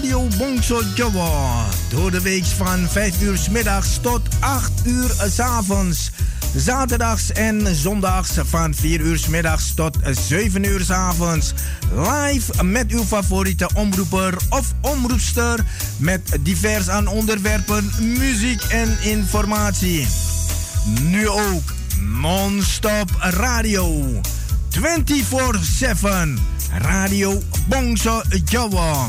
Radio Bongso Jowo. Door de week van 5 uur s middags tot 8 uur s avonds. Zaterdags en zondags van 4 uur s middags tot 7 uur s avonds. Live met uw favoriete omroeper of omroepster. Met divers aan onderwerpen, muziek en informatie. Nu ook non-stop radio. 24-7. Radio Bongso Jawa.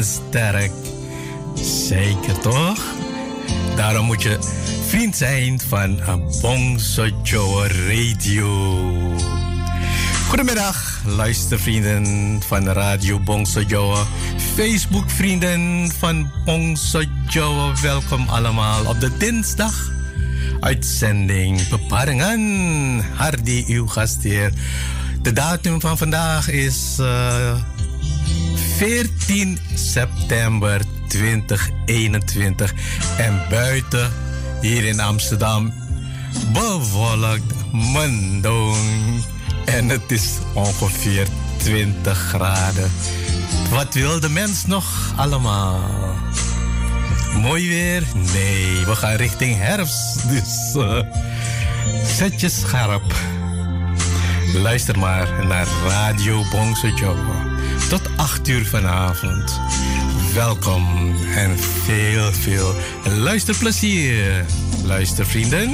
Sterk. Zeker toch? Daarom moet je vriend zijn van Bongso Joe Radio. Goedemiddag, luistervrienden van Radio Bongso Joe. Facebook vrienden van Bongso Joe. Welkom allemaal op de dinsdag. Uitzending Beparingen. Hardy, uw gastheer. De datum van vandaag is... Uh, 14 september 2021. En buiten, hier in Amsterdam, bewolkt Mendong. En het is ongeveer 20 graden. Wat wil de mens nog allemaal? Mooi weer? Nee, we gaan richting herfst. Dus uh, zet je scherp. Luister maar naar Radio tot 8 uur vanavond. Welkom en veel, veel luisterplezier. Luistervrienden.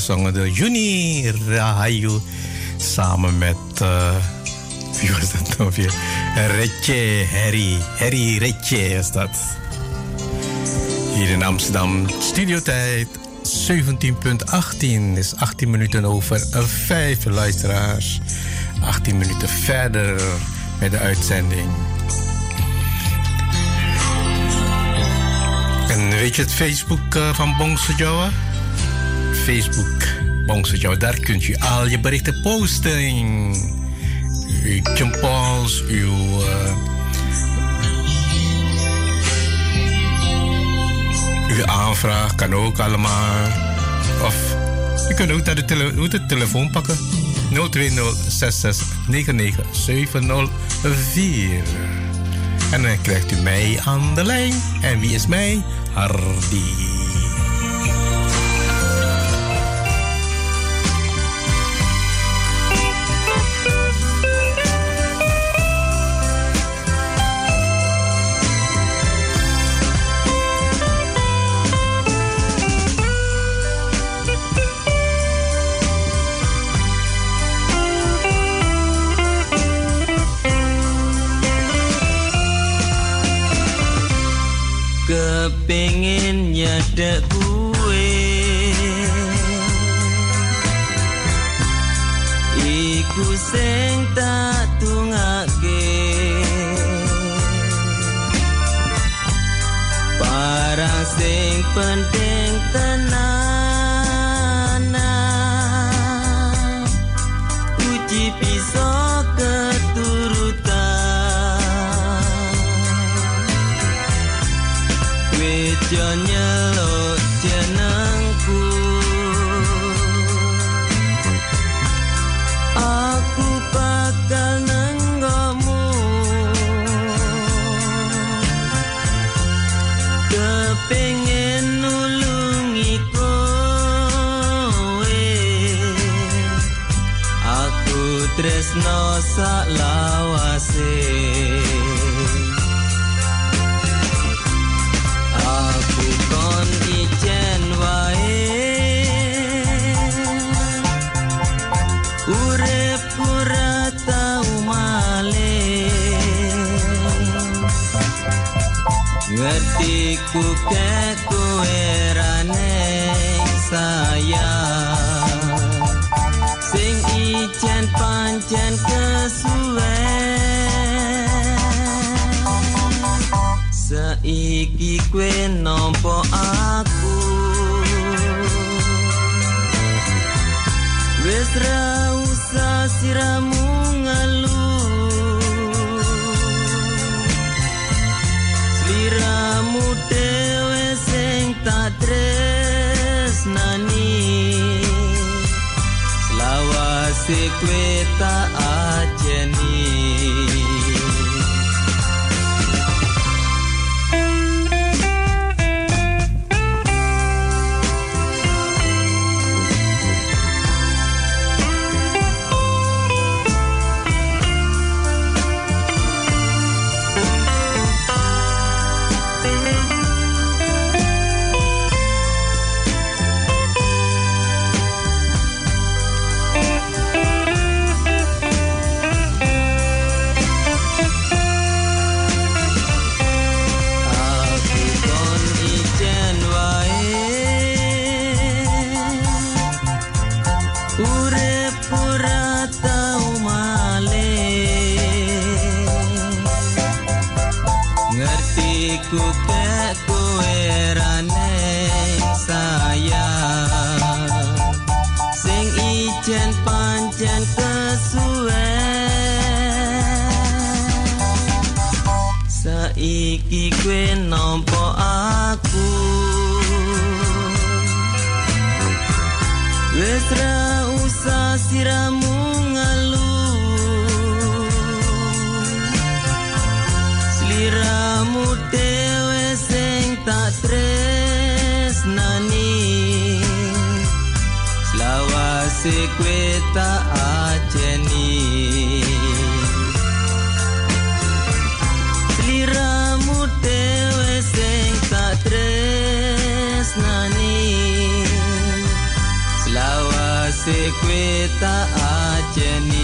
Gezongen door Juni Rahayu. Samen met, uh, wie was dat nou weer? Retje, Harry. Harry Retje is dat. Hier in Amsterdam, studiotijd 17.18 is 18 minuten over 5 luisteraars. 18 minuten verder met de uitzending. En weet je het Facebook uh, van Bongse Joa? Facebook Bongse Joa, daar kunt u al je berichten posten. Uw jumpals, uw... Uh, uw aanvraag kan ook allemaal. Of je kunt ook naar de, tele de telefoon pakken. 020 66 99 704. En dan krijgt u mij aan de lijn. En wie is mij? Hardy. ngerti ku kekuerane saya sing ijen pancen kesuwen. Saiki kue nopo aku. Wis ra usah siramu. perfect with kue nompo aku wes ra usah siramu ngaluh sliramu dewe sing tak tresnani selawase kue tak စေခွေတာအာကျနေ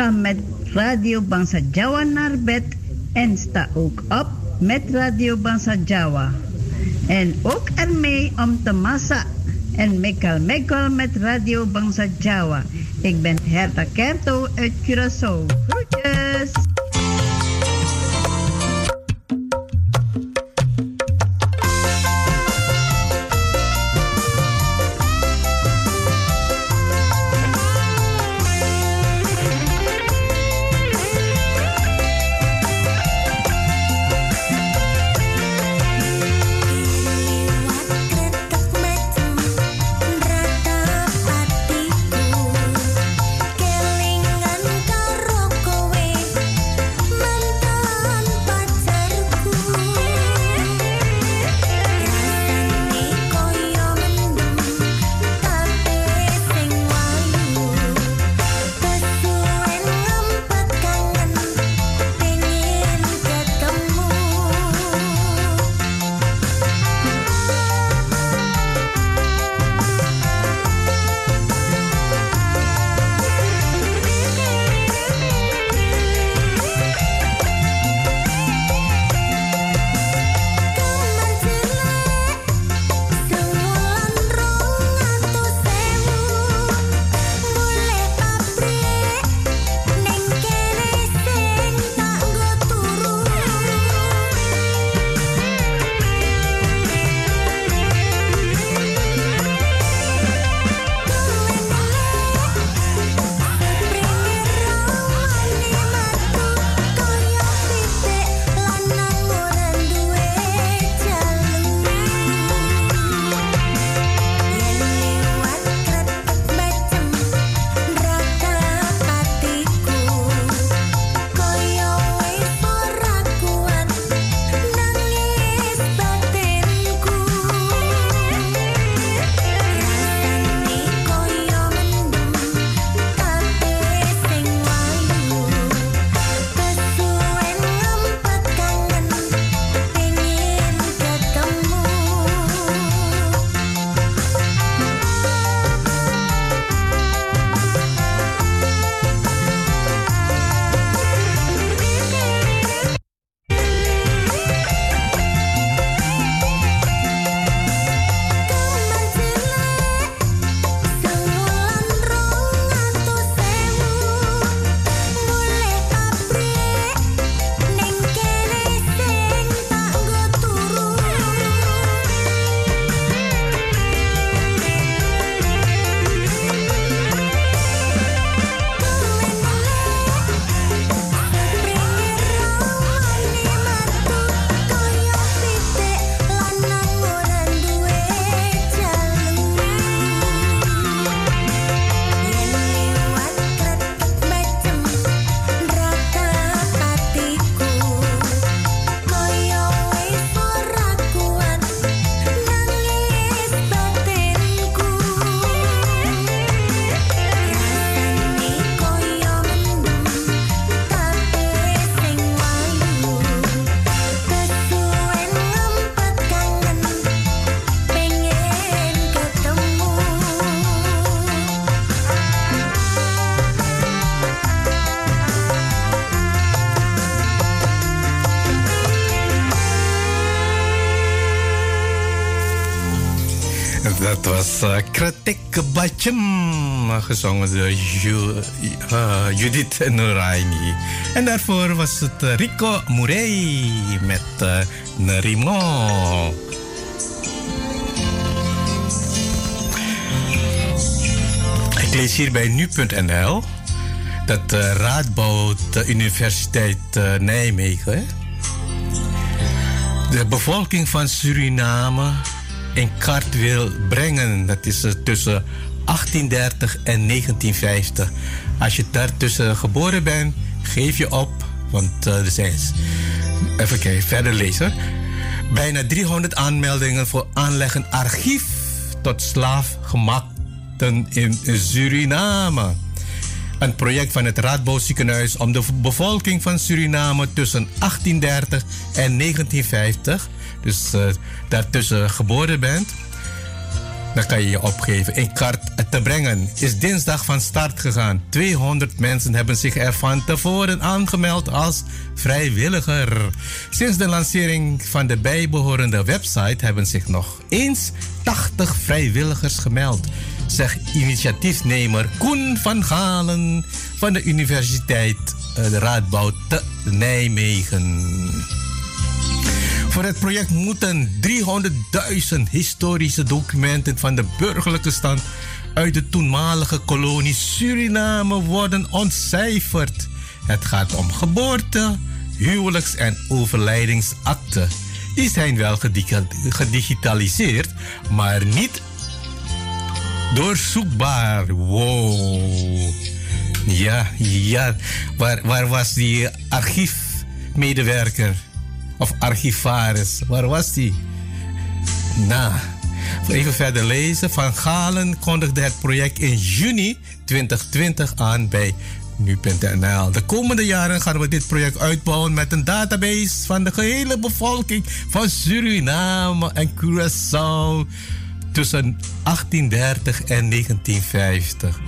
ga met Radio Bangsa Jawa naar bed en sta ook op met Radio Bangsa Jawa. En ook ermee om te massa en mekal mekal met Radio Bangsa Jawa. Ik ben Herta Kerto uit Curaçao. Was uh, Kretek Bacem, gezongen door uh, Judith Nuraini. En daarvoor was het Rico Murray met uh. Ik lees hier bij nu.nl dat de Radboud Universiteit Nijmegen de bevolking van Suriname in kaart wil brengen. Dat is eh, tussen 1830 en 1950. Als je daartussen geboren bent, geef je op. Want uh, er zijn. Even kijken, verder lezen. Bijna 300 aanmeldingen voor aanleggen archief tot slaafgemakten in Suriname. Een project van het Radbouwziekenhuis om de bevolking van Suriname tussen 1830 en 1950, dus uh, daartussen geboren bent, dan kan je je opgeven in kaart te brengen. Is dinsdag van start gegaan. 200 mensen hebben zich er van tevoren aangemeld als vrijwilliger. Sinds de lancering van de bijbehorende website hebben zich nog eens 80 vrijwilligers gemeld. Zegt initiatiefnemer Koen van Galen van de Universiteit eh, de Raadbouw te Nijmegen. Voor het project moeten 300.000 historische documenten van de burgerlijke stand uit de toenmalige kolonie Suriname worden ontcijferd. Het gaat om geboorte, huwelijks- en overlijdingsakten. Die zijn wel gedigitaliseerd, maar niet doorzoekbaar. Wow. Ja, ja. Waar, waar was die archiefmedewerker? Of archivaris? Waar was die? Nou, even verder lezen. Van Galen kondigde het project in juni 2020 aan bij nu.nl. De komende jaren gaan we dit project uitbouwen met een database van de gehele bevolking van Suriname en Curaçao tussen 1830 en 1950.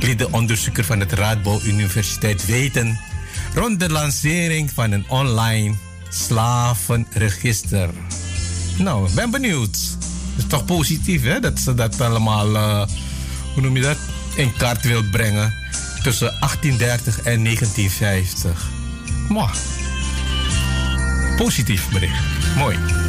Liet de onderzoeker van het Radboud Universiteit weten rond de lancering van een online slavenregister. Nou, ben benieuwd. Het is toch positief hè, dat ze dat allemaal, uh, hoe noem je dat, in kaart wil brengen tussen 1830 en 1950. Mooi. Positief bericht. Mooi.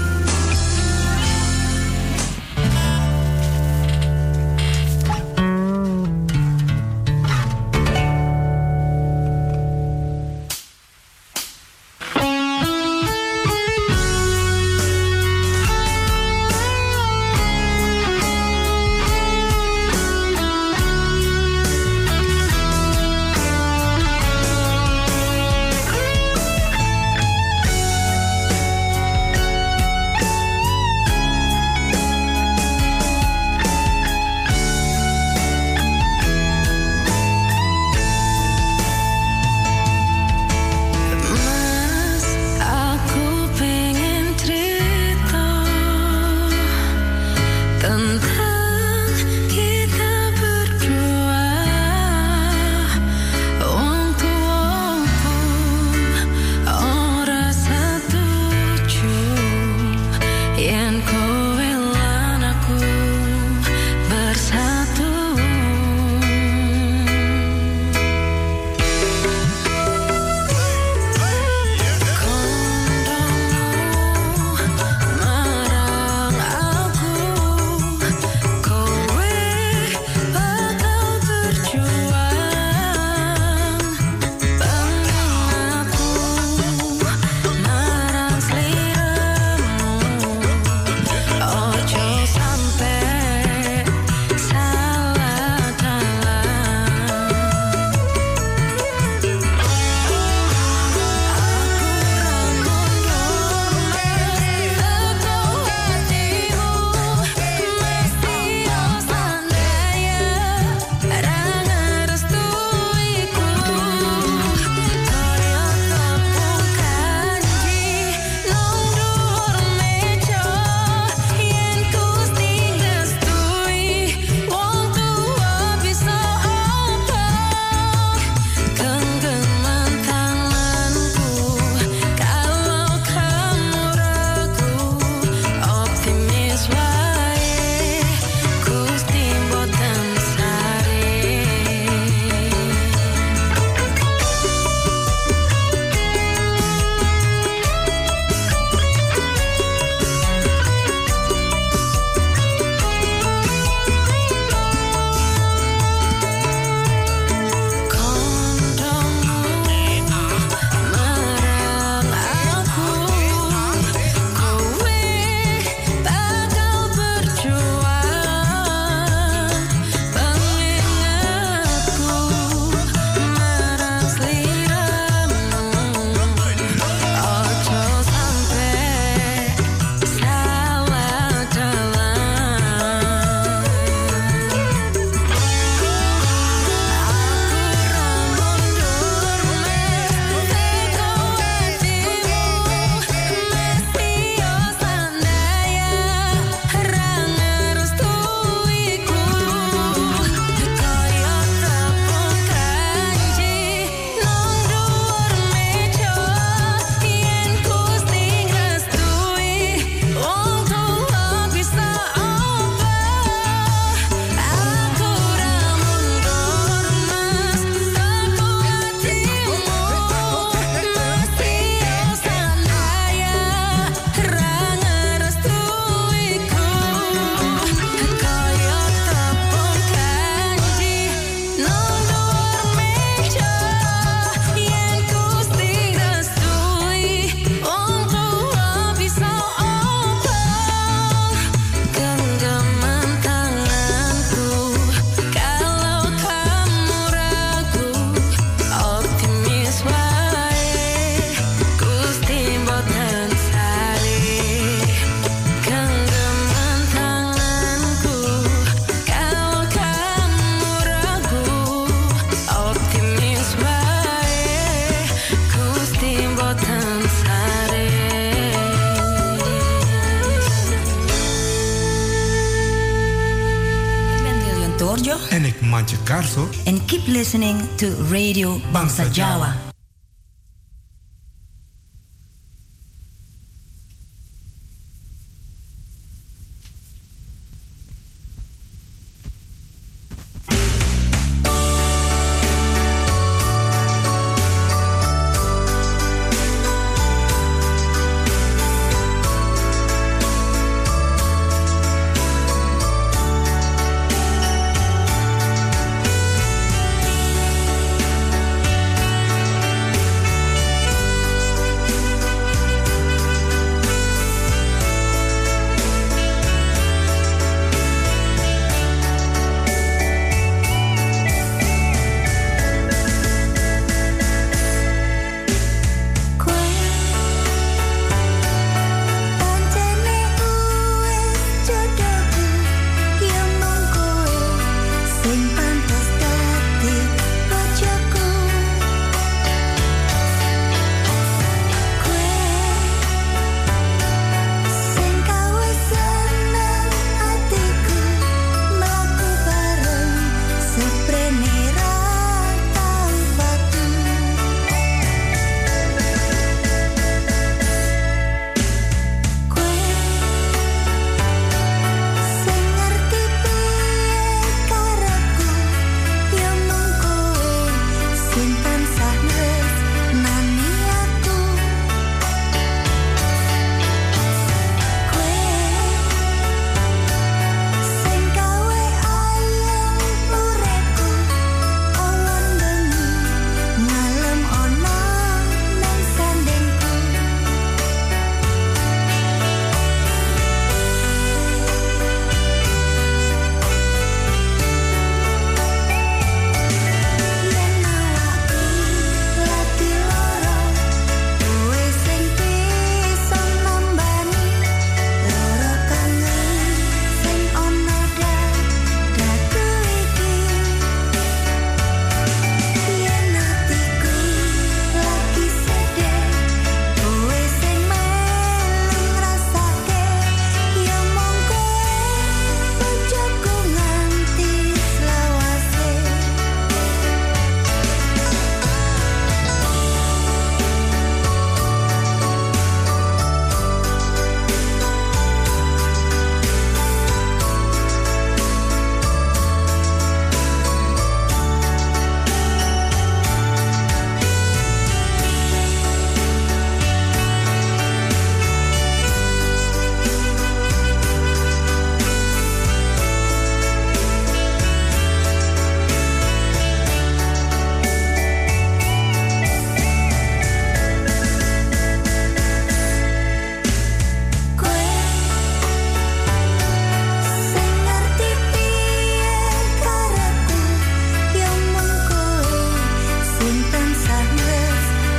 Mantje Carso. And keep listening to Radio Bangsa Jawa.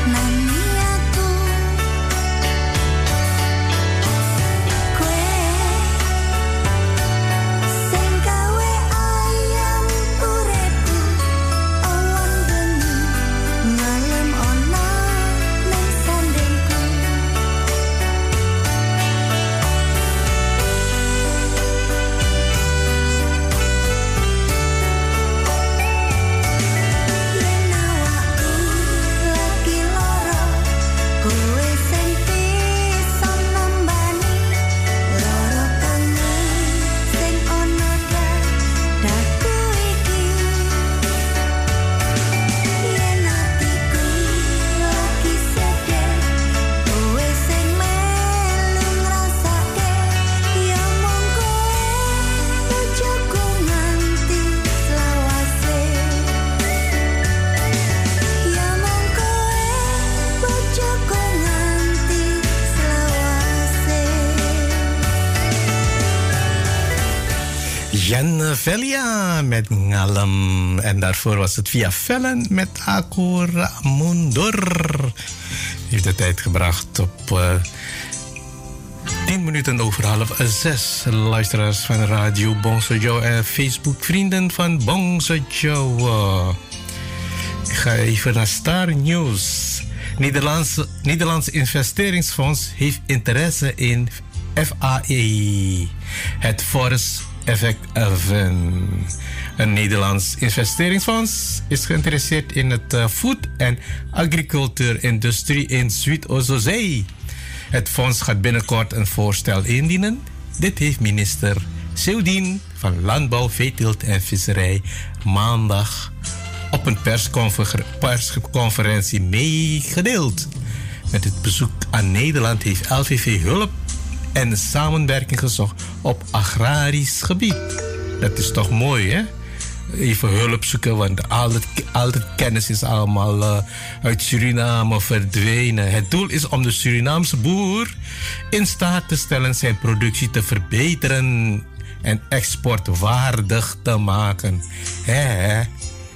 Nana. En daarvoor was het via Vellen met Akura Mundur. Heeft de tijd gebracht op uh, eh, 10 minuten over half zes. Luisteraars van Radio Bongso Joe en Facebook vrienden van Bongso Joe. Ik ga even naar Star News. Nederlandse, Nederlandse investeringsfonds heeft interesse in FAE, het Forest Effect Event. Een Nederlands investeringsfonds is geïnteresseerd in het uh, food- en agricultuurindustrie in Zuid-Oostzee. Het fonds gaat binnenkort een voorstel indienen. Dit heeft minister Seudien van Landbouw, Veeteelt en Visserij maandag op een persconferentie meegedeeld. Met het bezoek aan Nederland heeft LVV hulp en samenwerking gezocht op agrarisch gebied. Dat is toch mooi, hè? Even hulp zoeken, want al het, kennis is allemaal uh, uit Suriname verdwenen. Het doel is om de Surinaamse boer in staat te stellen zijn productie te verbeteren en exportwaardig te maken. Hè?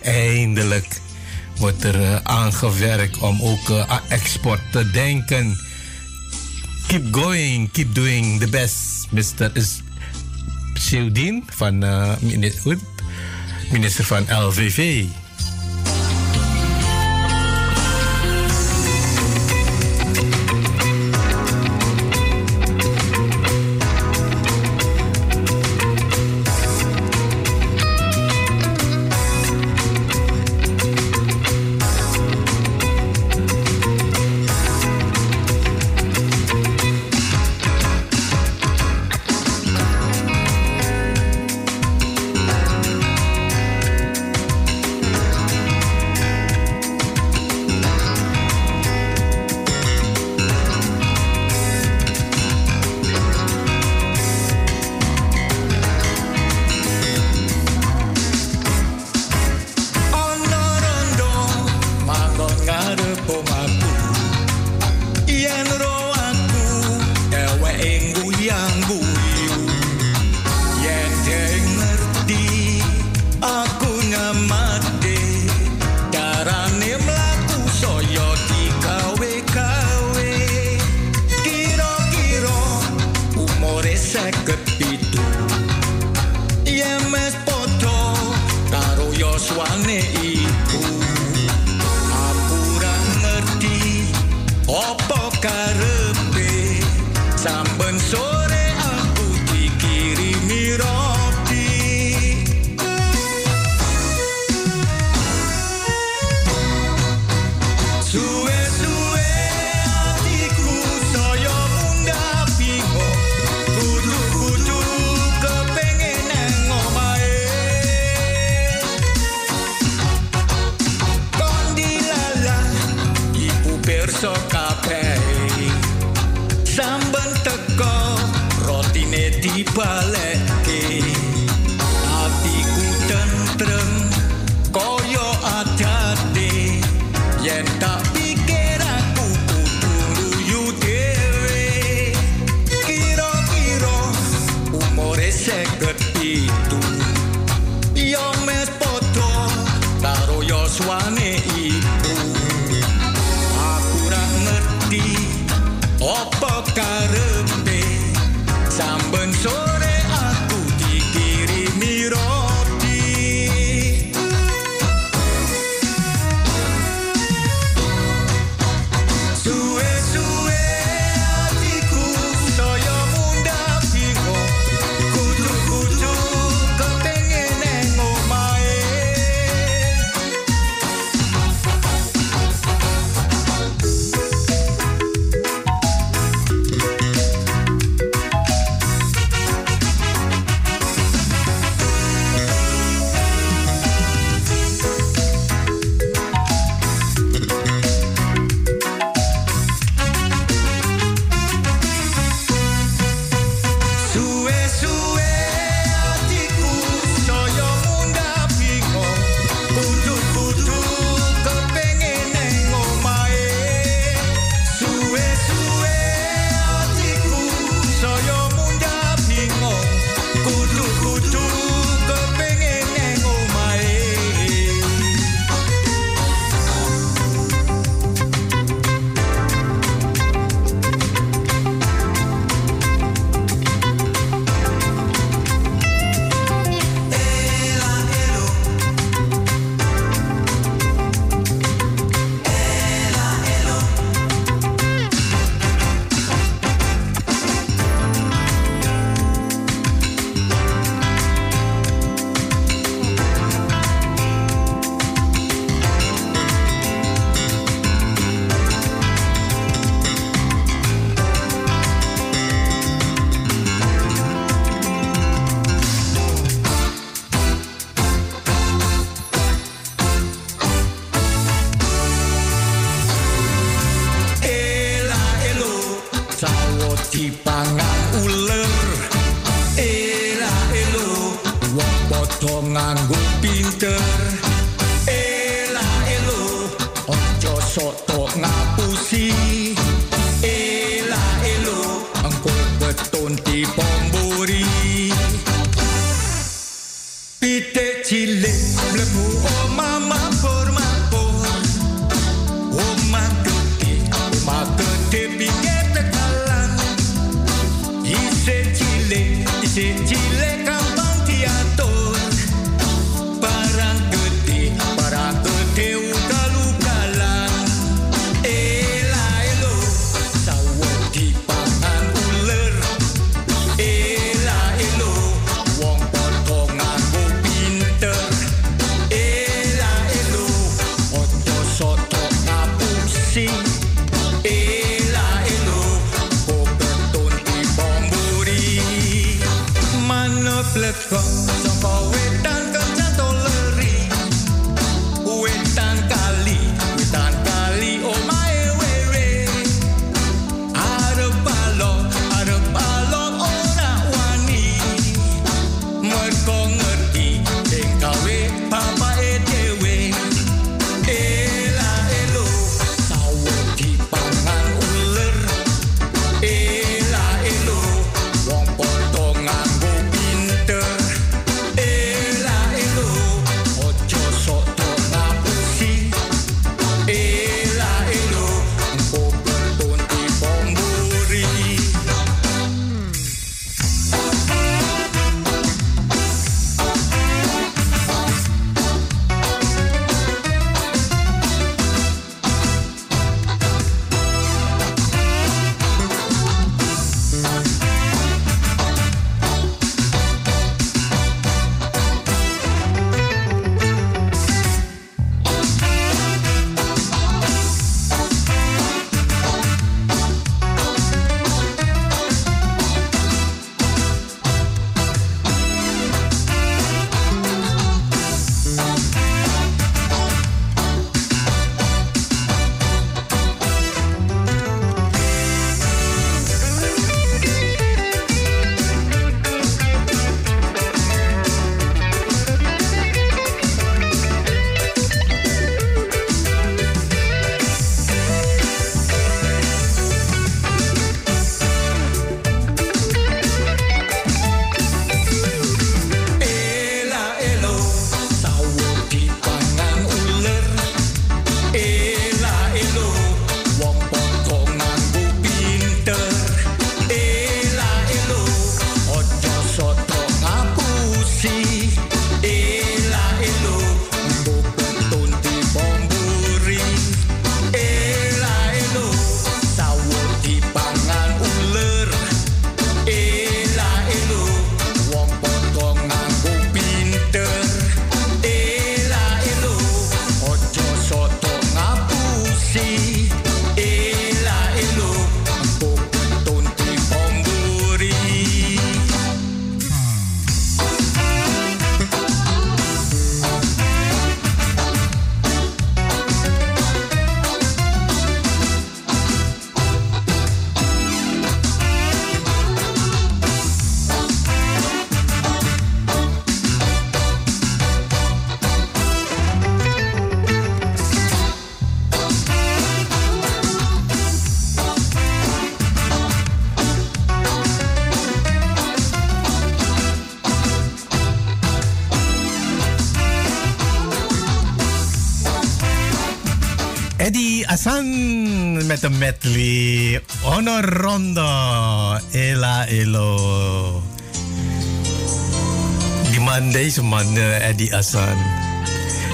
Eindelijk wordt er uh, aan gewerkt om ook uh, aan export te denken. Keep going, keep doing the best, Mr. Sildin van uh, minister van LVV. nganggo pinter. Met een medley. Honor Rondo. Ela Elo. Die man, deze man, uh, Eddie Asan.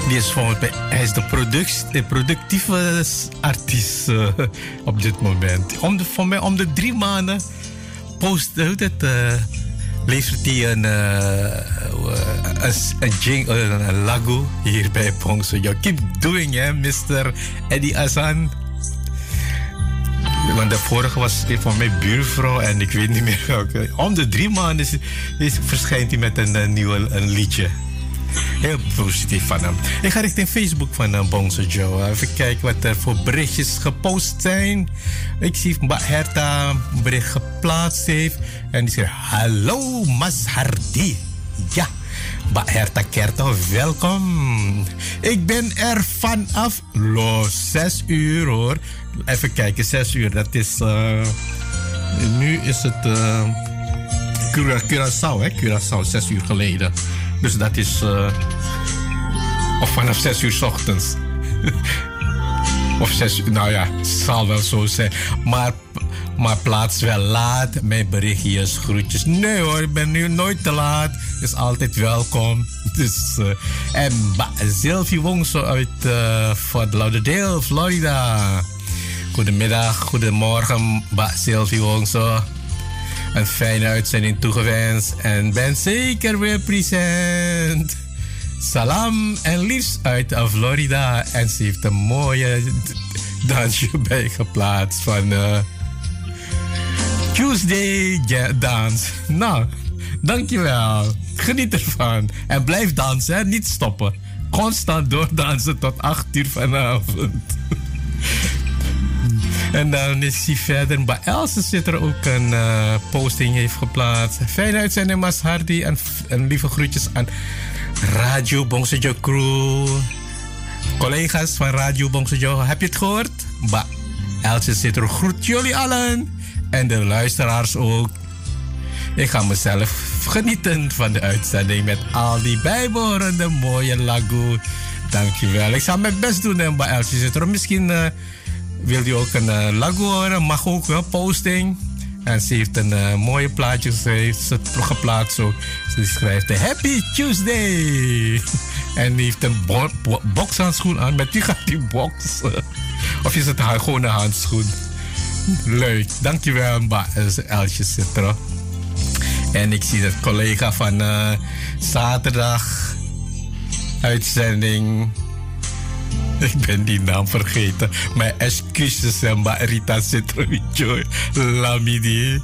Die is volgens mij, hij is de, product, de productieve artiest uh, op dit moment. Om de, voor mij, om de drie maanden post, hoe het, uh, levert hij een, een, jing, een lago hier bij Pongso. Keep doing, hè, Mr. Eddie Azan. Want de vorige was van mijn buurvrouw en ik weet niet meer welke. Om de drie maanden is, is, verschijnt hij met een, een nieuw een liedje. Heel positief van hem. Ik ga richting Facebook van uh, Bongso Joe. Even kijken wat er voor berichtjes gepost zijn. Ik zie Herta een bericht geplaatst heeft. En die zegt: Hallo, Mas Hardy. Ja. Herta Kerto, welkom. Ik ben er vanaf lo, 6 uur hoor. Even kijken, 6 uur, dat is. Uh, nu is het. Uh, Curaçao, hè? Curaçao, 6 uur geleden. Dus dat is. Uh, of vanaf 6 uur s ochtends. of 6 uur, nou ja, zal wel zo zijn. Maar maar plaats wel laat mijn berichtjes, groetjes. Nee hoor, ik ben nu nooit te laat. Is altijd welkom. Dus, uh, en Sylvie Wongso uit uh, Fort Lauderdale, Florida. Goedemiddag, goedemorgen, ba, Sylvie Wongso. Een fijne uitzending toegewenst. En ben zeker weer present. Salam en liefst uit Florida. En ze heeft een mooie dansje bijgeplaatst van... Uh, Tuesday Dance. Nou, dankjewel. Geniet ervan. En blijf dansen, niet stoppen. Constant doordansen tot 8 uur vanavond. en dan is hij verder. Bij Else zit er ook een uh, posting heeft geplaatst. Fijne uitzending, Mas Hardy. En, lieve groetjes aan Radio Bongsejo Crew. Collega's van Radio Bongsejo, heb je het gehoord? Ba, Else zit er. Groet jullie allen en de luisteraars ook. Ik ga mezelf genieten van de uitzending met al die bijbehorende mooie lagoe. Dankjewel. Ik zal mijn best doen en bij Elsie zit er. Misschien uh, wil je ook een uh, lagoe horen. Mag ook wel posting. En ze heeft een uh, mooie plaatje ze geplaatst. Zo. Ze schrijft Happy Tuesday. en die heeft een bo bokshandschoen aan. Met wie gaat die boksen? of is het haar gewoon een handschoen? Leuk, dankjewel Elsje Citro. En ik zie dat collega van uh, zaterdag uitzending. Ik ben die naam vergeten. Mijn excuses, Mba Rita Citro. Lamidi.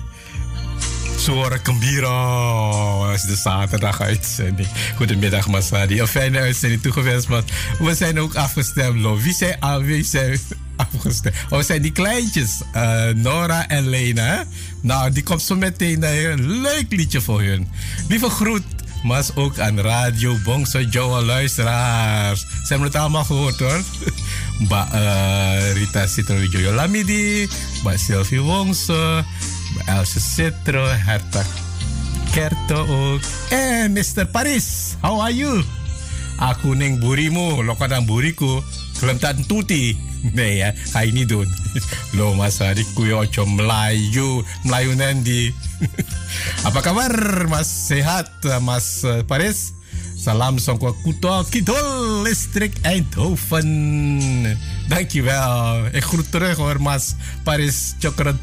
Zora Kambira. Dat is de zaterdag uitzending. Goedemiddag, Masadi. Een fijne uitzending toegewenst, maar we zijn ook afgestemd. Lo. Wie zijn, wie zijn afgestemd? Oh, zijn die kleintjes. Uh, Nora en Lena. Nou, die komt zo meteen een leuk liedje voor hun. Lieve groet. Maar ook aan Radio Bongso Joe luisteraars. Ze hebben het allemaal gehoord hoor. ba, uh, Rita Citro Jojo Lamidi. Ba Sylvie Wongso. Elsa Citro, Herta Kerto ook. En Mr. Paris, how are you? Aku neng burimu, lokadang buriku, kelentan tuti. Nee, ya, ga je niet doen. Lo mas hari kuyocho Melayu, Melayu Nandi. Apa kabar Mas sehat Mas Paris? Salam Songko Kuto Kidol Listrik Eindhoven. Dankjewel. Ik groet terug hoor Mas Paris Chokran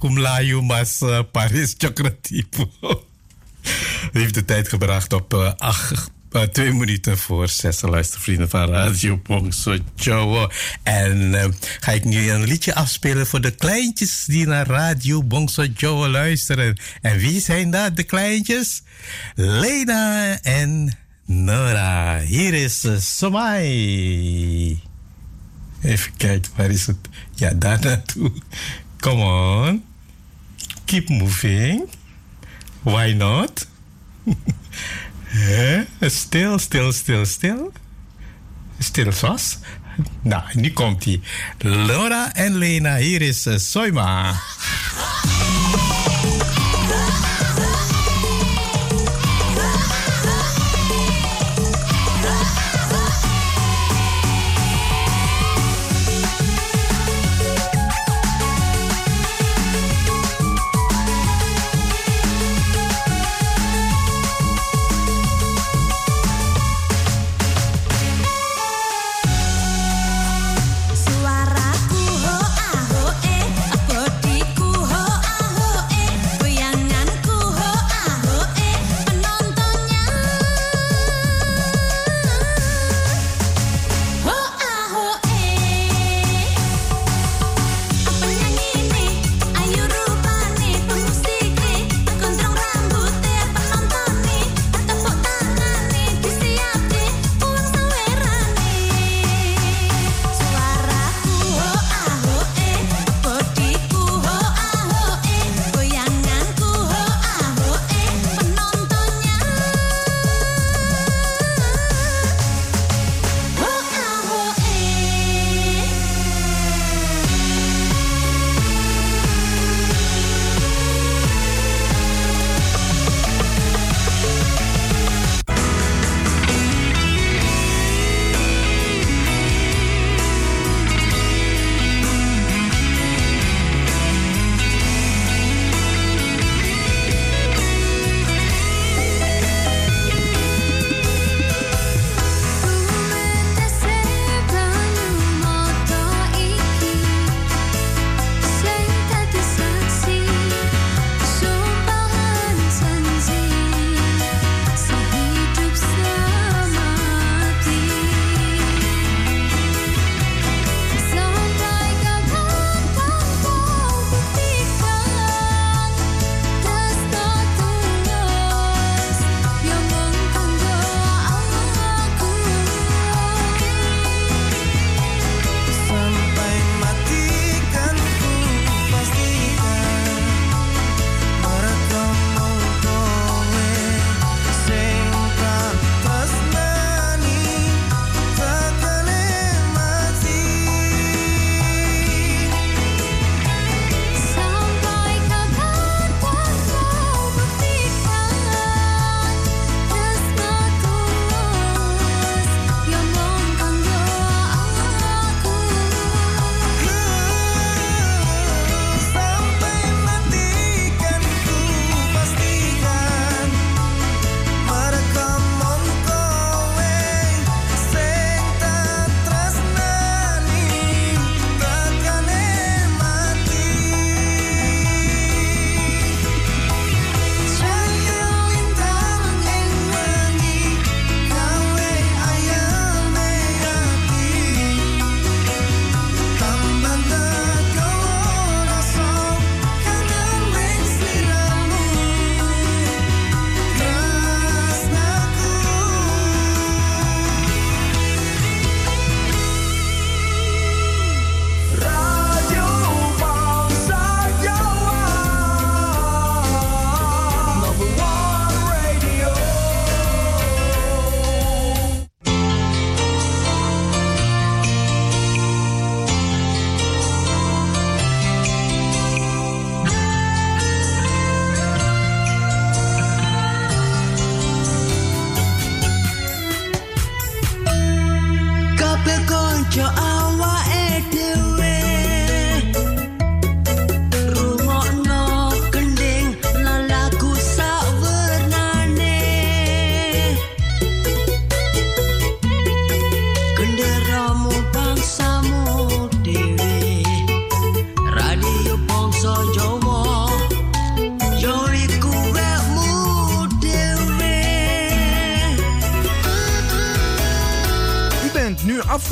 aku Melayu, mas uh, Paris Chokratipo. heeft de tijd gebracht op uh, acht, uh, twee minuten voor zes luistervrienden van Radio Pongso Jowo. En ga ik nu een liedje afspelen voor de kleintjes die naar Radio Bongso Jowo luisteren. En wie zijn dat, de kleintjes? Lena en Nora. Hier is Somai. Even kijken, waar is het? Ja, daar naartoe. Come on. Keep moving. Why not? stil, stil, stil, stil. Stil vast. Nou, nu komt hij. Laura en Lena, hier is uh, Soima.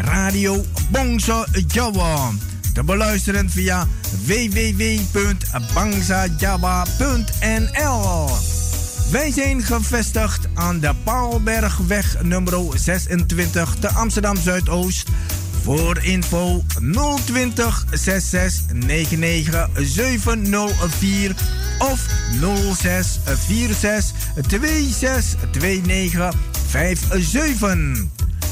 Radio Bongso Jawa. Te beluisteren via www.bangsajawa.nl. Wij zijn gevestigd aan de Paalbergweg nummer 26 te Amsterdam Zuidoost. Voor info 020 66 99 704 of 06 46 26 29 57.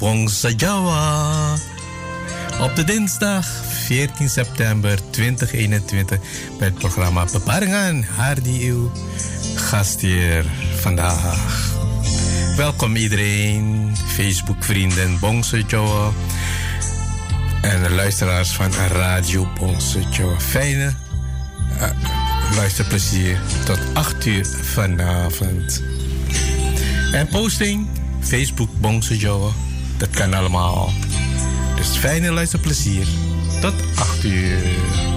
Bongsa Jawa. Op de dinsdag 14 september 2021 bij het programma Beparingen Hardy uw gastheer vandaag. Welkom iedereen, Facebook-vrienden Bongsa Jawa en de luisteraars van Radio Bongsa Jawa. Fijne uh, luisterplezier tot 8 uur vanavond. En posting Facebook Bongse Joe. Dat kan allemaal. Dus fijne luisterplezier. Tot 8 uur.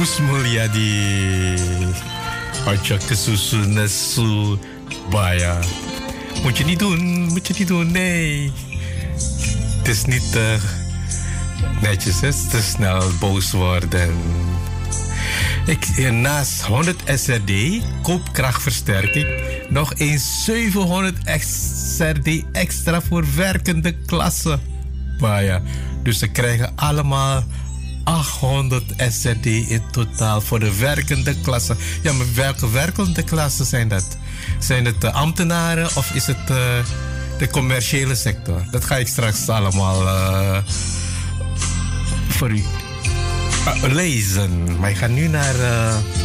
Musmulia di Ojo kesusu nesu Baya. Moet je niet doen, moet je niet doen, nee. Het is niet uh, netjes, hè? te snel boos worden. Ik, naast 100 SRD, koopkrachtversterking, nog eens 700 SRD extra voor werkende klassen. Baya. Dus ze krijgen allemaal 800 SRD in totaal voor de werkende klassen. Ja, maar welke werkende klassen zijn dat? Zijn het de ambtenaren of is het uh, de commerciële sector? Dat ga ik straks allemaal uh, voor u uh, lezen. Maar ik ga nu naar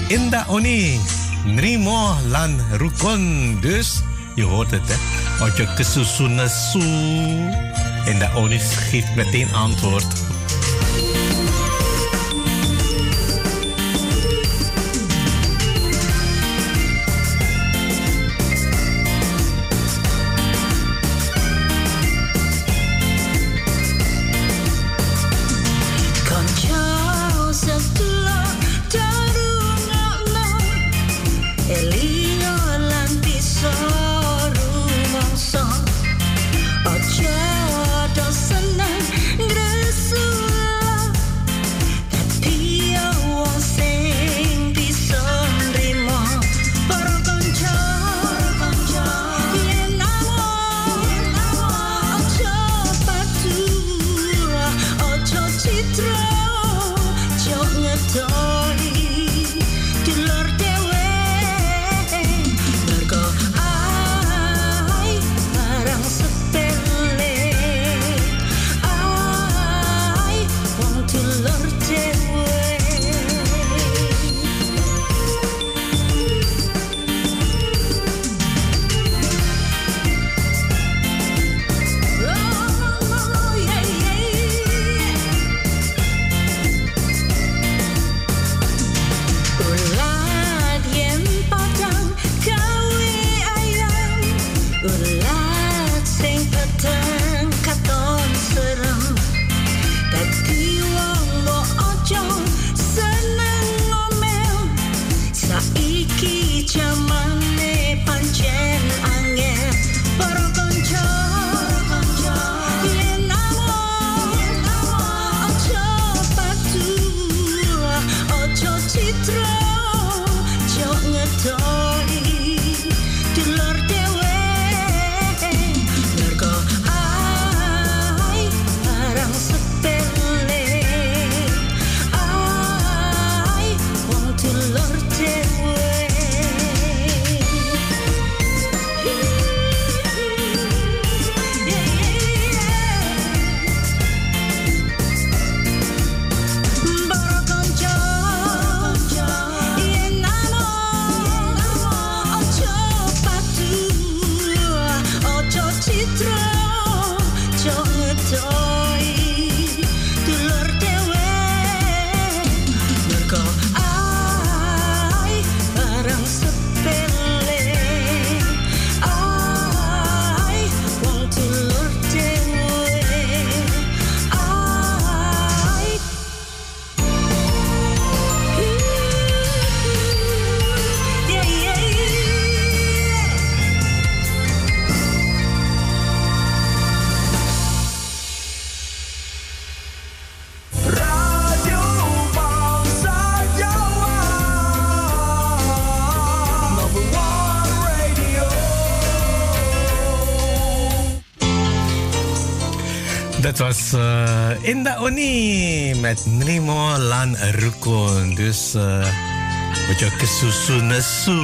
Inda Oni. Nrimo Lan Rukon. Dus je hoort het, hè? Ojo kesusunesu. Inda Oni geeft meteen antwoord. Was uh, Inda Oni met Nemo Lan Rukun. Dus uh, wat je kesusu nesu.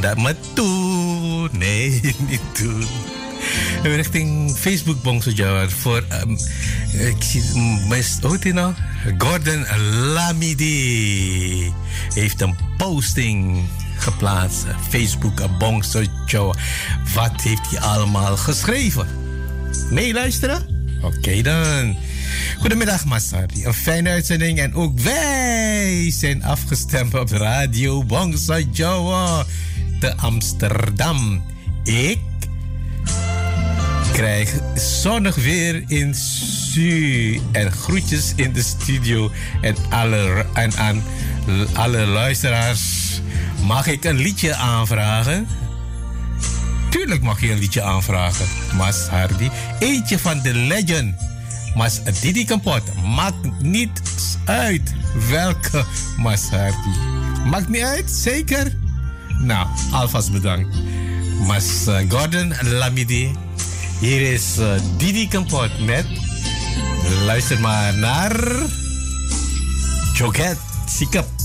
Dat metu. Nee, niet doen. Richting Facebook Bongso Jawar voor um, ik zie hoe heet nou? Gordon Lamidi heeft een posting geplaatst. Facebook Bongso Jawar. Wat heeft hij allemaal geschreven? Meeluisteren? Oké dan. Goedemiddag Masari. Een fijne uitzending en ook wij zijn afgestemd op Radio Bangsa Jawa te Amsterdam. Ik, krijg zonnig weer in Su. En groetjes in de studio en, alle, en aan alle luisteraars. Mag ik een liedje aanvragen? Tuurlijk mag je een liedje aanvragen, Mas Hardy. Eentje van de legend, Mas Didi Kampot. Maakt niet uit welke Mas Hardy. Maakt niet uit, zeker? Nou, alvast bedankt. Mas uh, Gordon Lamidi. Hier is uh, Didi Kampot met... Luister maar naar... Joket Sikap.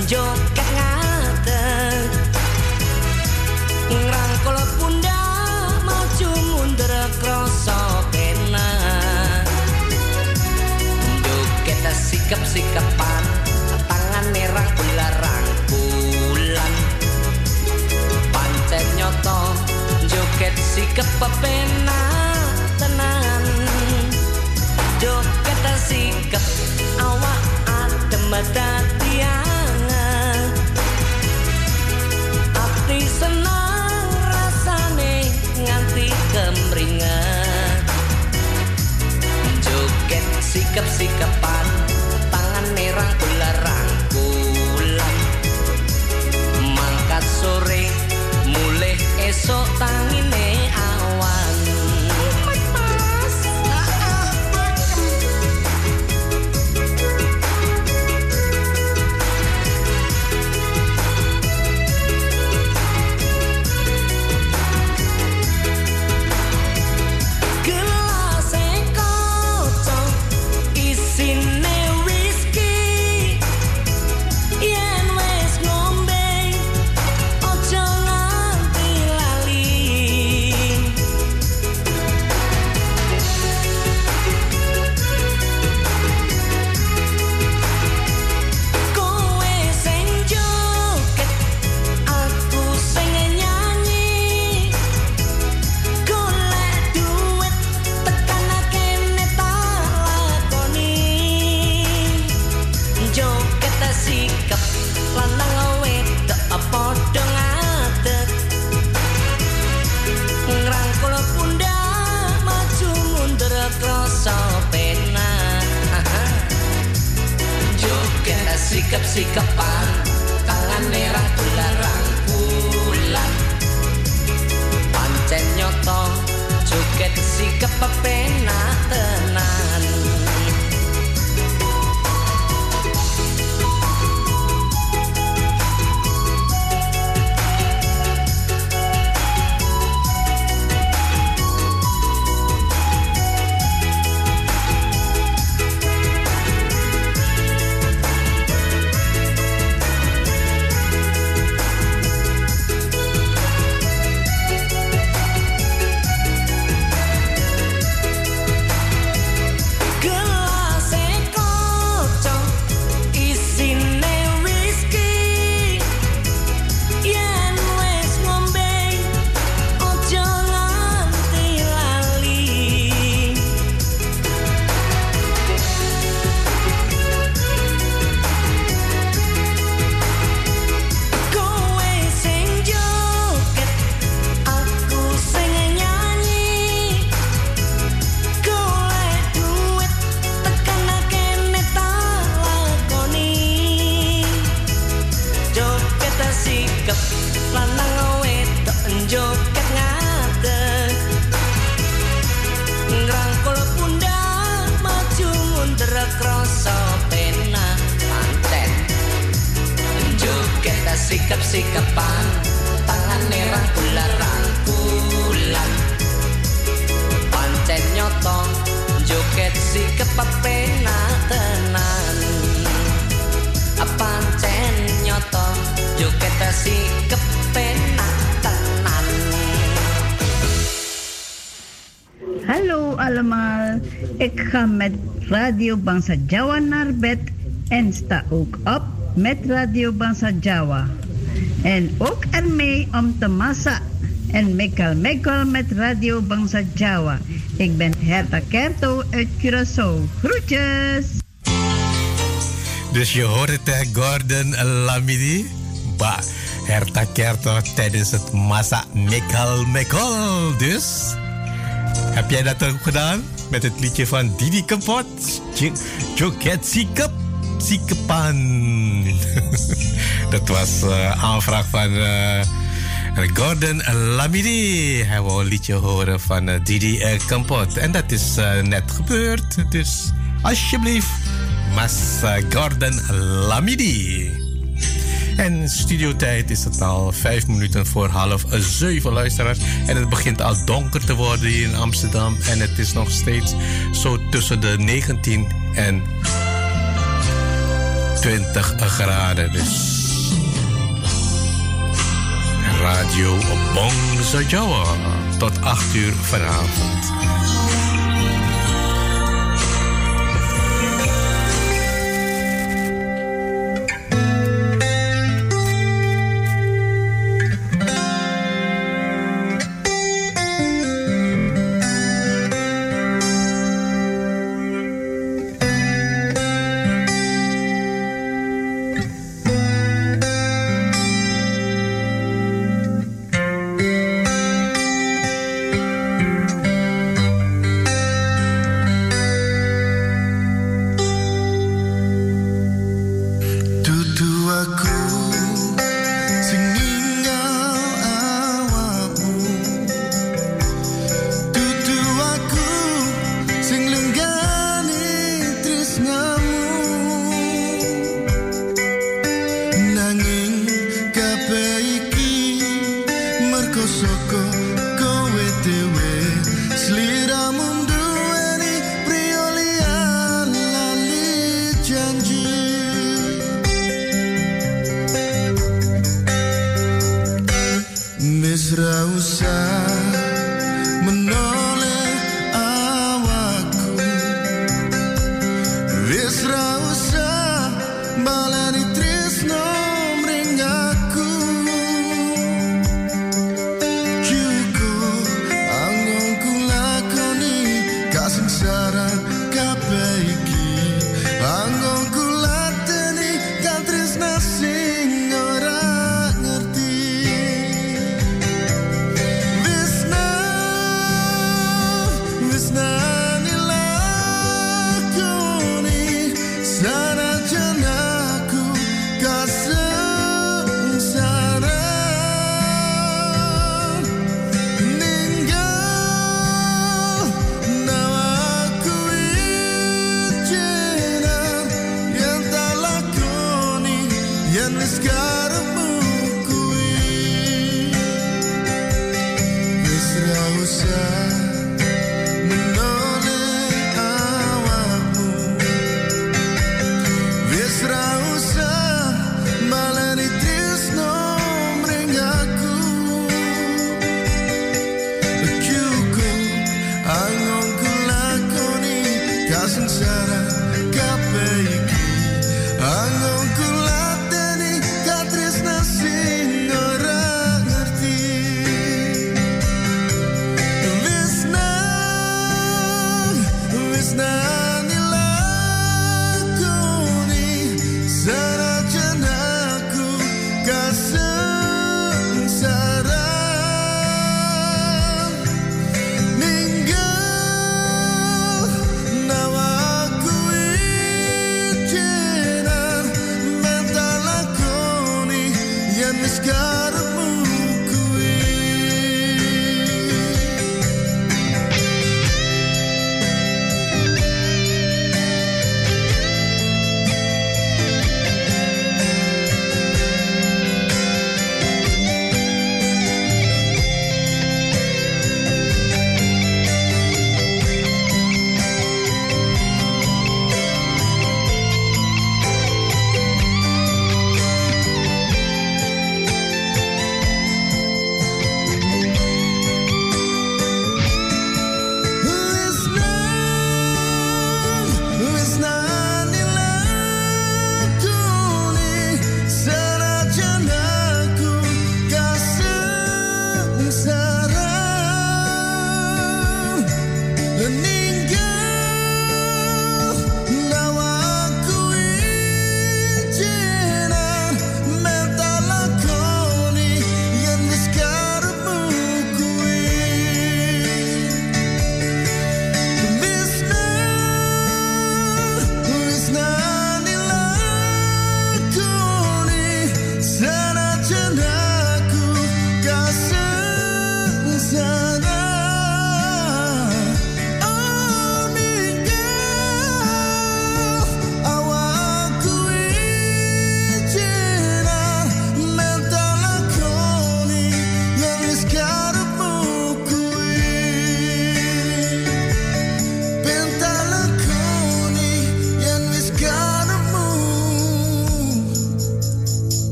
menonjol ke ngaten. Ngrangkul mau maju mundur krasa penak Joget sikap-sikapan tangan merah bularang bulan. Pancen nyoto joget sikap pepenak tenan. Joget sikap awak adem dadi sikep-sikepan tangan merang gularang kulang mangkat sore mulai esok tangan Mexico. Radio Bangsa Jawa naar bed en sta ook op met Radio Bangsa Jawa. En ook ermee om te massa en mekal mekal met Radio Bangsa Jawa. Ik ben Herta Kerto uit Curaçao. Groetjes! Dus je hoort het, Gordon Lamidi. Bah, Herta Kerto tijdens het massa mekal mekal. Dus, heb jij dat ook gedaan? Met het liedje van Didi Kapot. Joket Sikap. Sikapan. dat was uh, aanvraag van uh, Gordon Lamidi. Hij wou een liedje horen van uh, Didi Kapot. En dat is net gebeurd. Dus alsjeblieft, Mas Gordon Lamidi. En studiotijd is het al vijf minuten voor half zeven luisteraars. En het begint al donker te worden hier in Amsterdam. En het is nog steeds zo tussen de 19 en 20 graden. Dus Radio Bongsa Jawa tot 8 uur vanavond.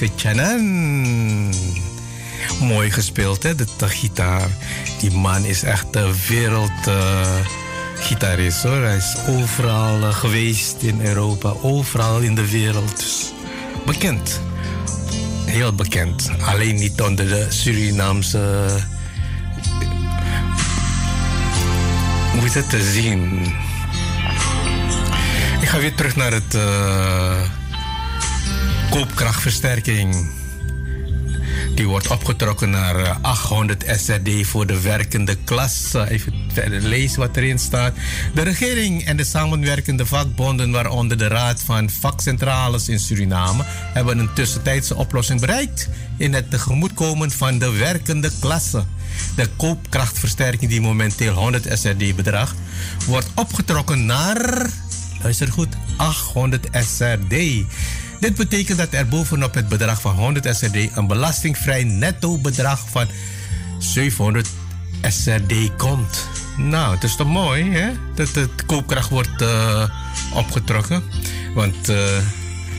Met Ketchanan. Mooi gespeeld, hè, de, gitaar. Die man is echt de wereldgitarist, hoor. Hij is overal eh, geweest in Europa, overal in de wereld. Bekend. Heel bekend. Alleen niet onder de Surinaamse... Hoe is het te zien? Ik ga weer terug naar het uh, koopkrachtversterking. Die wordt opgetrokken naar 800 SRD voor de werkende klas. Even verder lezen wat erin staat. De regering en de samenwerkende vakbonden, waaronder de Raad van Vakcentrales in Suriname, hebben een tussentijdse oplossing bereikt in het tegemoetkomen van de werkende klasse. De koopkrachtversterking, die momenteel 100 SRD bedraagt, wordt opgetrokken naar luister goed, 800 SRD. Dit betekent dat er bovenop het bedrag van 100 SRD een belastingvrij netto bedrag van 700 SRD komt. Nou, het is toch mooi, hè? Dat de koopkracht wordt uh, opgetrokken. Want uh,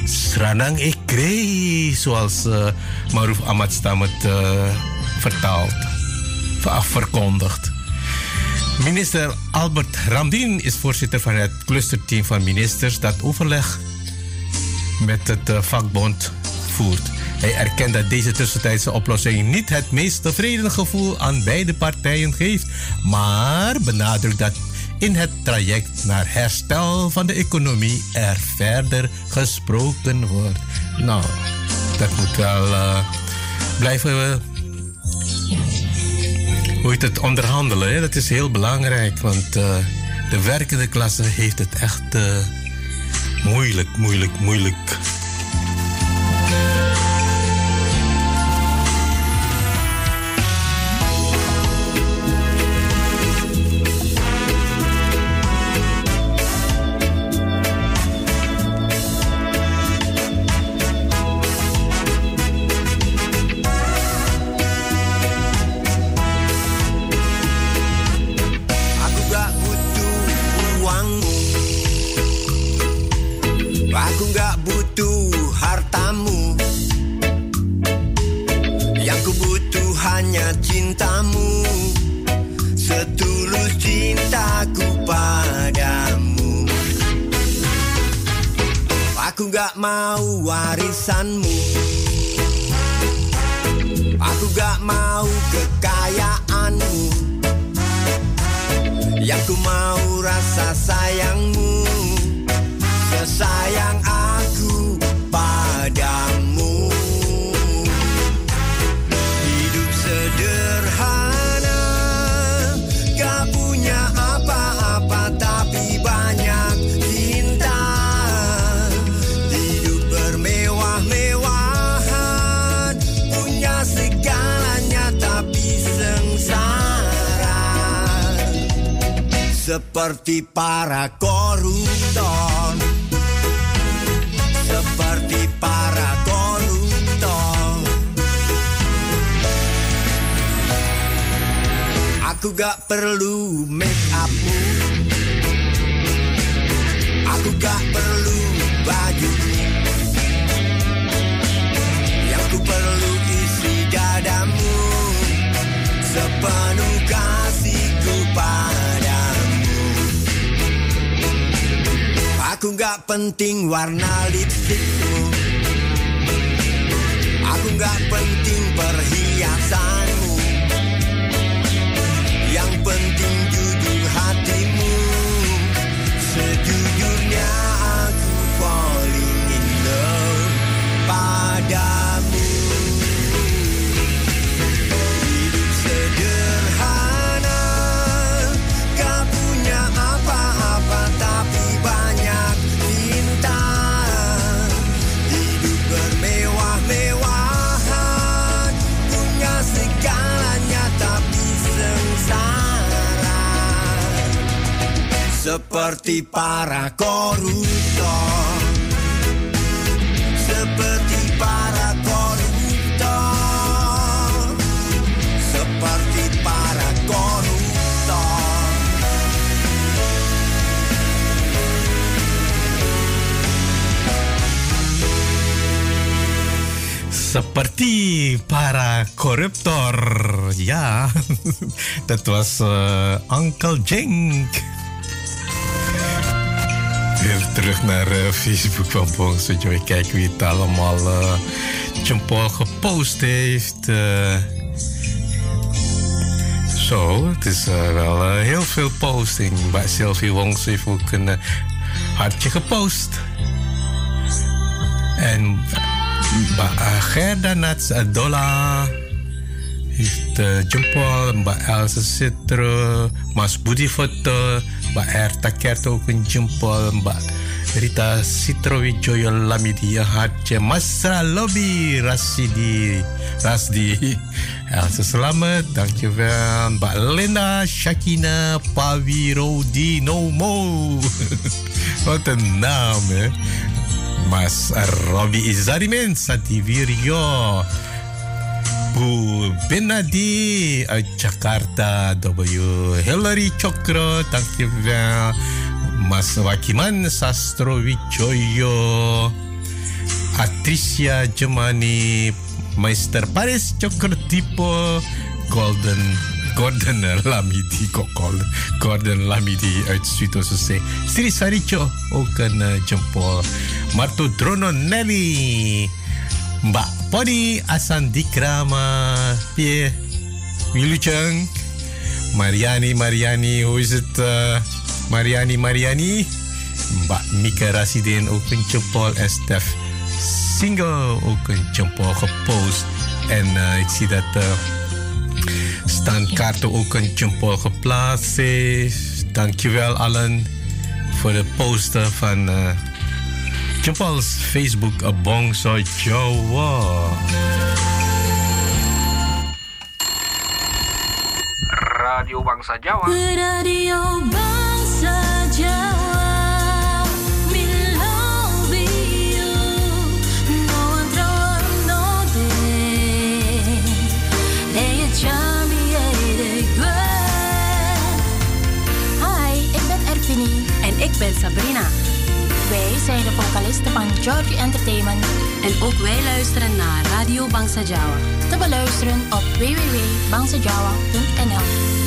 Sranang ik kreeg, zoals uh, Maruf Amadstam het uh, vertaalt, verkondigt. Minister Albert Ramdien is voorzitter van het clusterteam van ministers dat overleg met het uh, vakbond voert. Hij erkent dat deze tussentijdse oplossing niet het meest tevreden gevoel aan beide partijen geeft, maar benadrukt dat in het traject naar herstel van de economie er verder gesproken wordt. Nou, dat moet wel uh, blijven hoe heet het, onderhandelen. Dat is heel belangrijk, want de werkende klasse heeft het echt moeilijk, moeilijk, moeilijk. Seperti para koruptor. Seperti para koruptor. Aku gak perlu penting warna lipstikmu Aku gak penting perhiasanmu Seperti para koruptor Seperti para koruptor Seperti para koruptor Seperti para koruptor. Ja, dat was uh, Uncle Jenk. Weer terug naar uh, Facebook van Bongso Joy. Kijken wie het allemaal uh, gepost heeft. Uh, zo, het is wel heel veel posting. Bij Sylvie Wongs heeft ook een hartje gepost. En Gerda Nats Adola heeft uh, Jean-Paul, Mbak Elsa Citro, Mas Budi Foto, Mbak Erta Kert ook een Jean-Paul, Mbak Rita Citrowijoyo Lamidi een hartje, Masra Lobby Rasidi, Rasdi. Elsa Selamat, dankjewel. Mbak Linda, Shakina, Pawiro Nomo. Wat een naam, hè? Mas Robi Izarimen Sativirio. Bu Benadi uit Jakarta. W. Hillary Chokro, dankjewel. Mas Wakiman Sastro Wijoyo. Atricia Jemani. Meister Paris Tipo Golden Gordon Lamidi Kokol Gordon Lamidi uit Suitosose Sri Saricho ook een uh, jempol Marto Drono Nelly Mbak Podi Asandikrama Pie Miluchang Mariani Mariani hoe is het uh, Mariani Mariani Mbak Mika Rasidin ook een jempol Estef single ook een jempol gepost. En uh, ik zie dat uh, Stan Kaarten ook een jempol geplaatst heeft. Dankjewel allen voor de posten van uh, Jempol's Facebook Abong So Jawa. Radio Bangsa Jawa. Radio Bangsa Jawa. En ik ben Sabrina. Zijn de vocalisten van Georgie Entertainment. En ook wij luisteren naar Radio Bangsa Jawa. Te beluisteren op www.bangsajawa.nl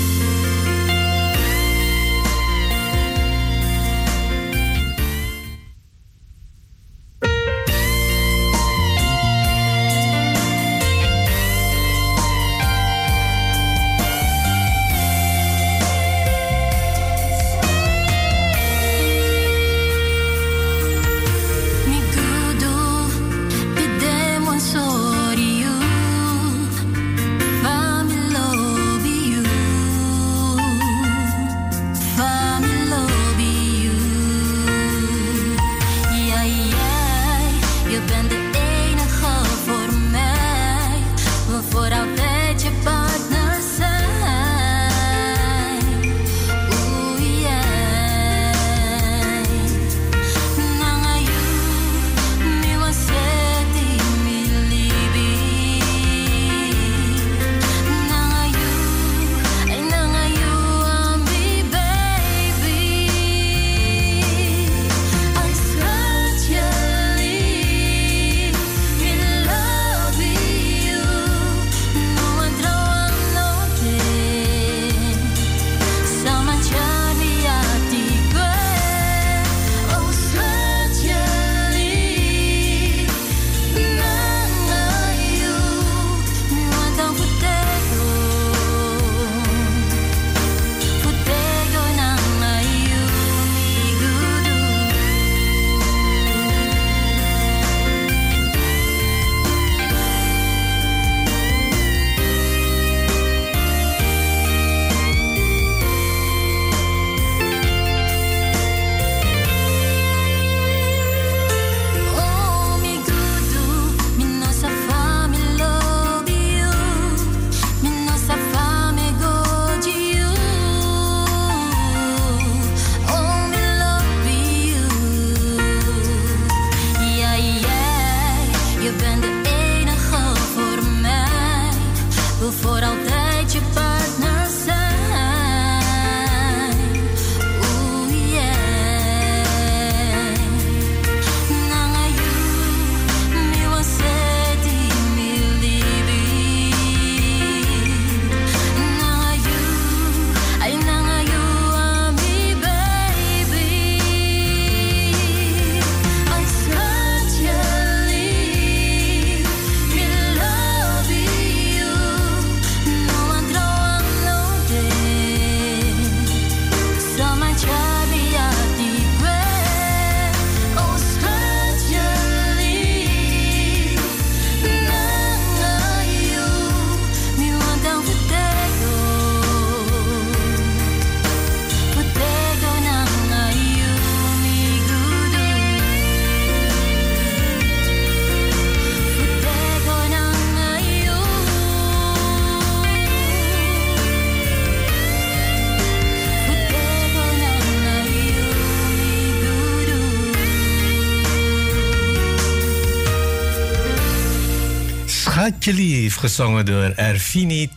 gezongen door Erfini.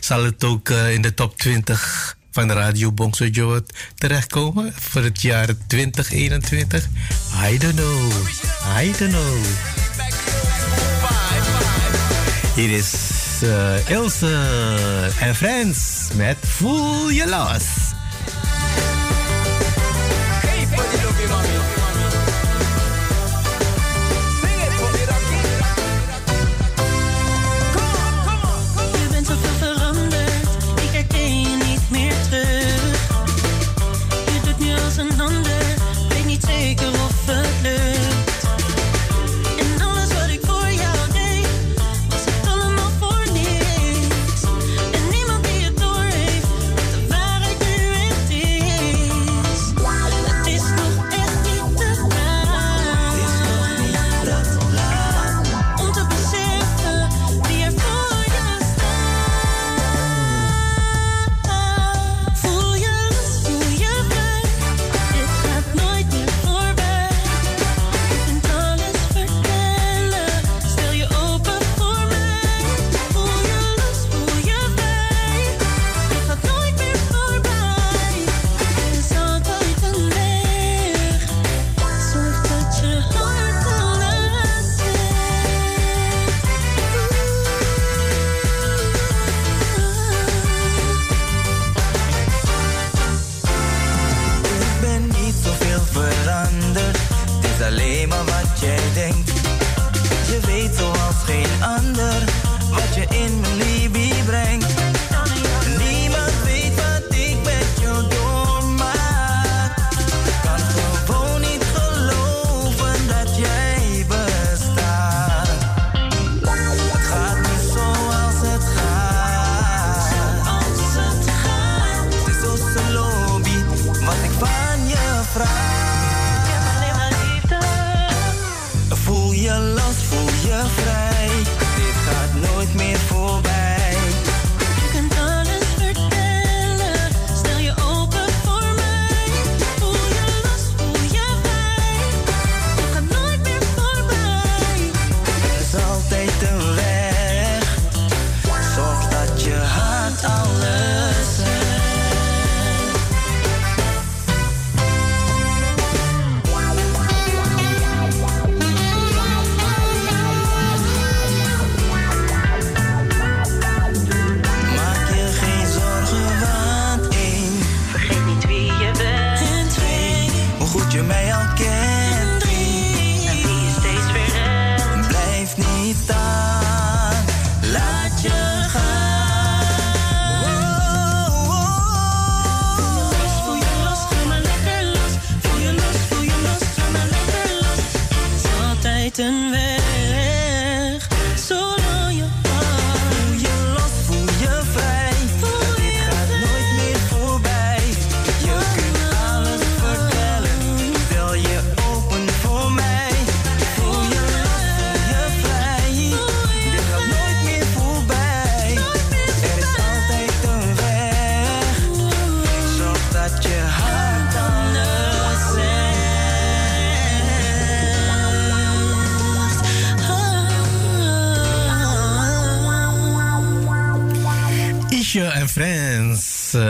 Zal het ook uh, in de top 20 van Radio Bongso Joe terechtkomen voor het jaar 2021? I don't know. I don't know. Hier is uh, Ilse en Friends met Voel je los.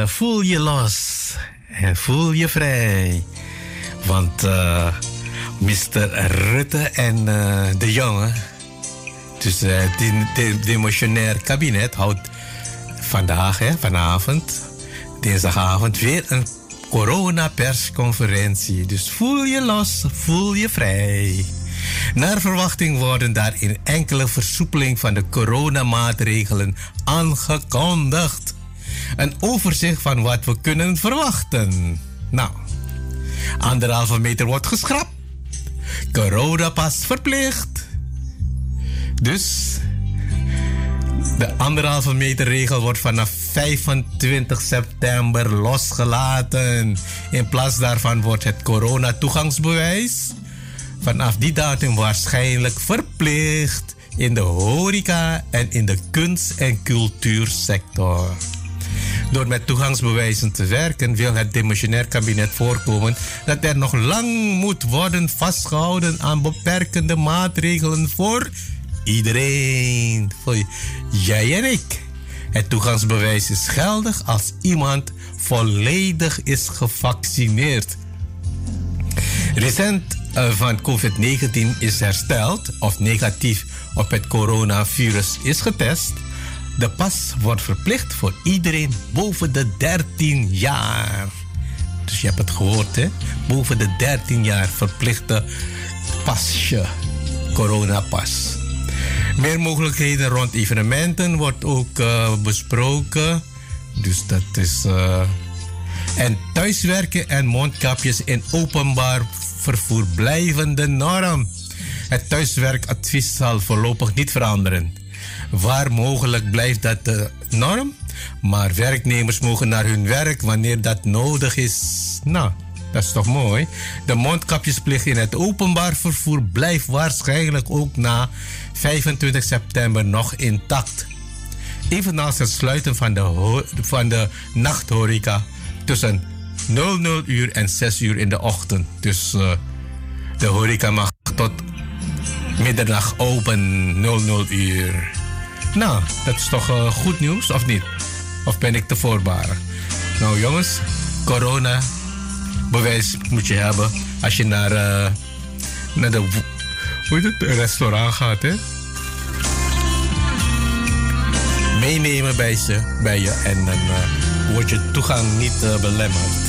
Voel je los en voel je vrij. Want uh, eh, Mr. Rutte en uh, de jongen, dus het demotionair kabinet, houdt vandaag, hè, vanavond, dinsdagavond, weer een corona-persconferentie. Dus voel je los, voel je vrij. Naar verwachting worden daar in enkele versoepeling van de coronamaatregelen aangekondigd een overzicht van wat we kunnen verwachten. Nou, anderhalve meter wordt geschrapt. Corona-pas verplicht. Dus de anderhalve meter regel wordt vanaf 25 september losgelaten. In plaats daarvan wordt het corona-toegangsbewijs vanaf die datum waarschijnlijk verplicht in de horeca en in de kunst- en cultuursector. Door met toegangsbewijzen te werken wil het demissionair kabinet voorkomen dat er nog lang moet worden vastgehouden aan beperkende maatregelen voor iedereen. Voor jij en ik. Het toegangsbewijs is geldig als iemand volledig is gevaccineerd. Recent uh, van COVID-19 is hersteld of negatief op het coronavirus is getest. De pas wordt verplicht voor iedereen boven de 13 jaar. Dus je hebt het gehoord, hè? Boven de 13 jaar verplichte pasje, coronapas. Meer mogelijkheden rond evenementen wordt ook uh, besproken. Dus dat is. Uh, en thuiswerken en mondkapjes in openbaar vervoer blijven de norm. Het thuiswerkadvies zal voorlopig niet veranderen. Waar mogelijk blijft dat de norm, maar werknemers mogen naar hun werk wanneer dat nodig is. Nou, dat is toch mooi? De mondkapjesplicht in het openbaar vervoer blijft waarschijnlijk ook na 25 september nog intact. Evenals het sluiten van de, van de nachthoreca tussen 00 uur en 6 uur in de ochtend. Dus uh, de horeca mag tot middernacht open, 00 uur. Nou, dat is toch uh, goed nieuws, of niet? Of ben ik te voorbarig? Nou jongens, corona bewijs moet je hebben als je naar, uh, naar de hoe heet het, restaurant gaat, hè? Meenemen bij, ze, bij je en dan uh, wordt je toegang niet belemmerd.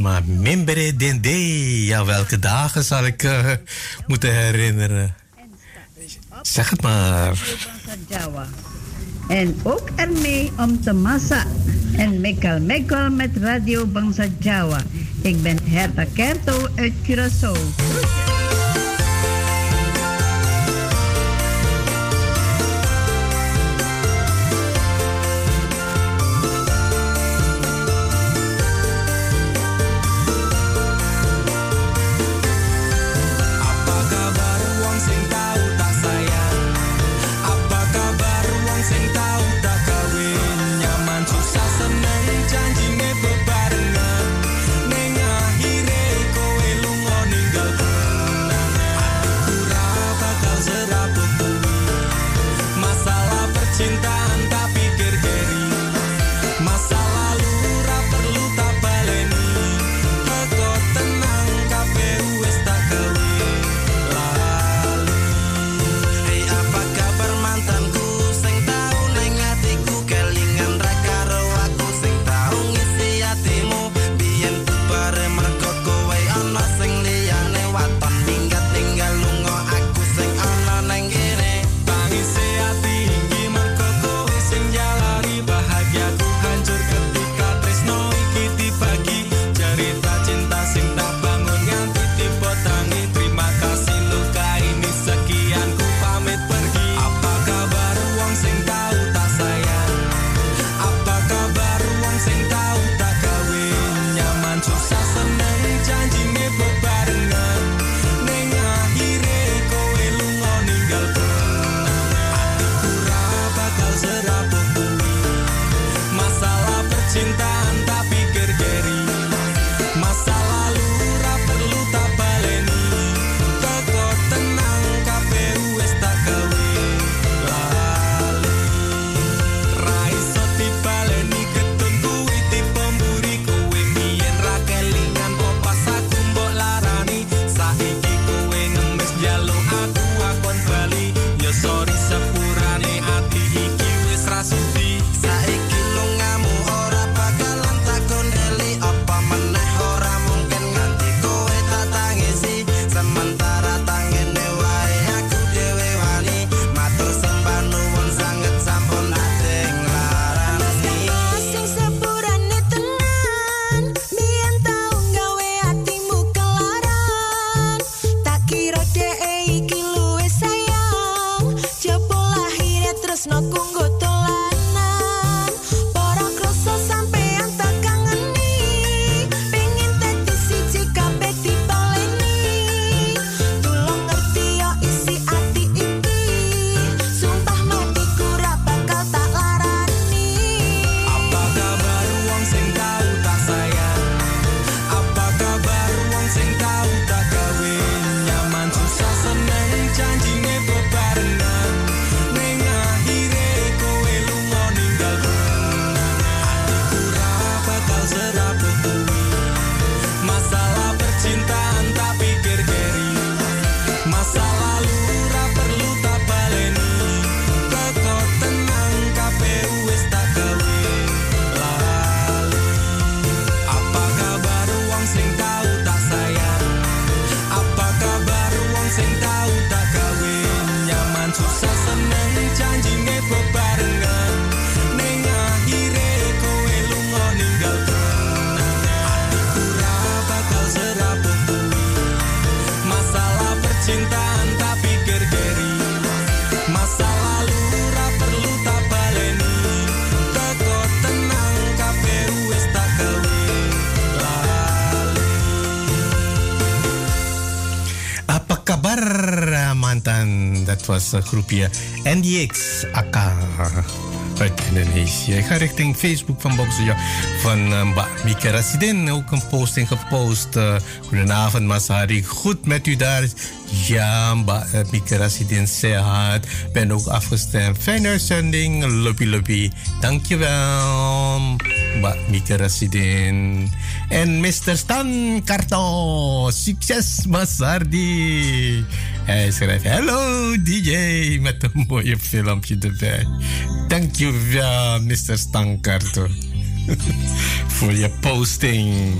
Maar Mimbere Dende. Ja, welke dagen zal ik uh, moeten herinneren? Zeg het maar. En ook ermee om te massa. En Mekal Mekal met Radio Bangsa Jawa. Ik ben Herta Kerto uit Curaçao. Groepje NDX AK uit Indonesië. Ik ga richting Facebook van Boxer van uh, Mbak Mika Rasidin. Ook een posting gepost. Uh, goedenavond Masari, goed met u daar. Ja, Mbak uh, Mika Rasidin sehat. Ben ook afgestemd. Fijne uitzending. Lobby lobby. Dankjewel. Mbak Mika Rasidin. En Mr. Stan Karto. Succes Masardi. Hij schrijft: Hallo DJ met een mooie filmpje erbij. Dankjewel, Mr. Stankarto, voor je posting.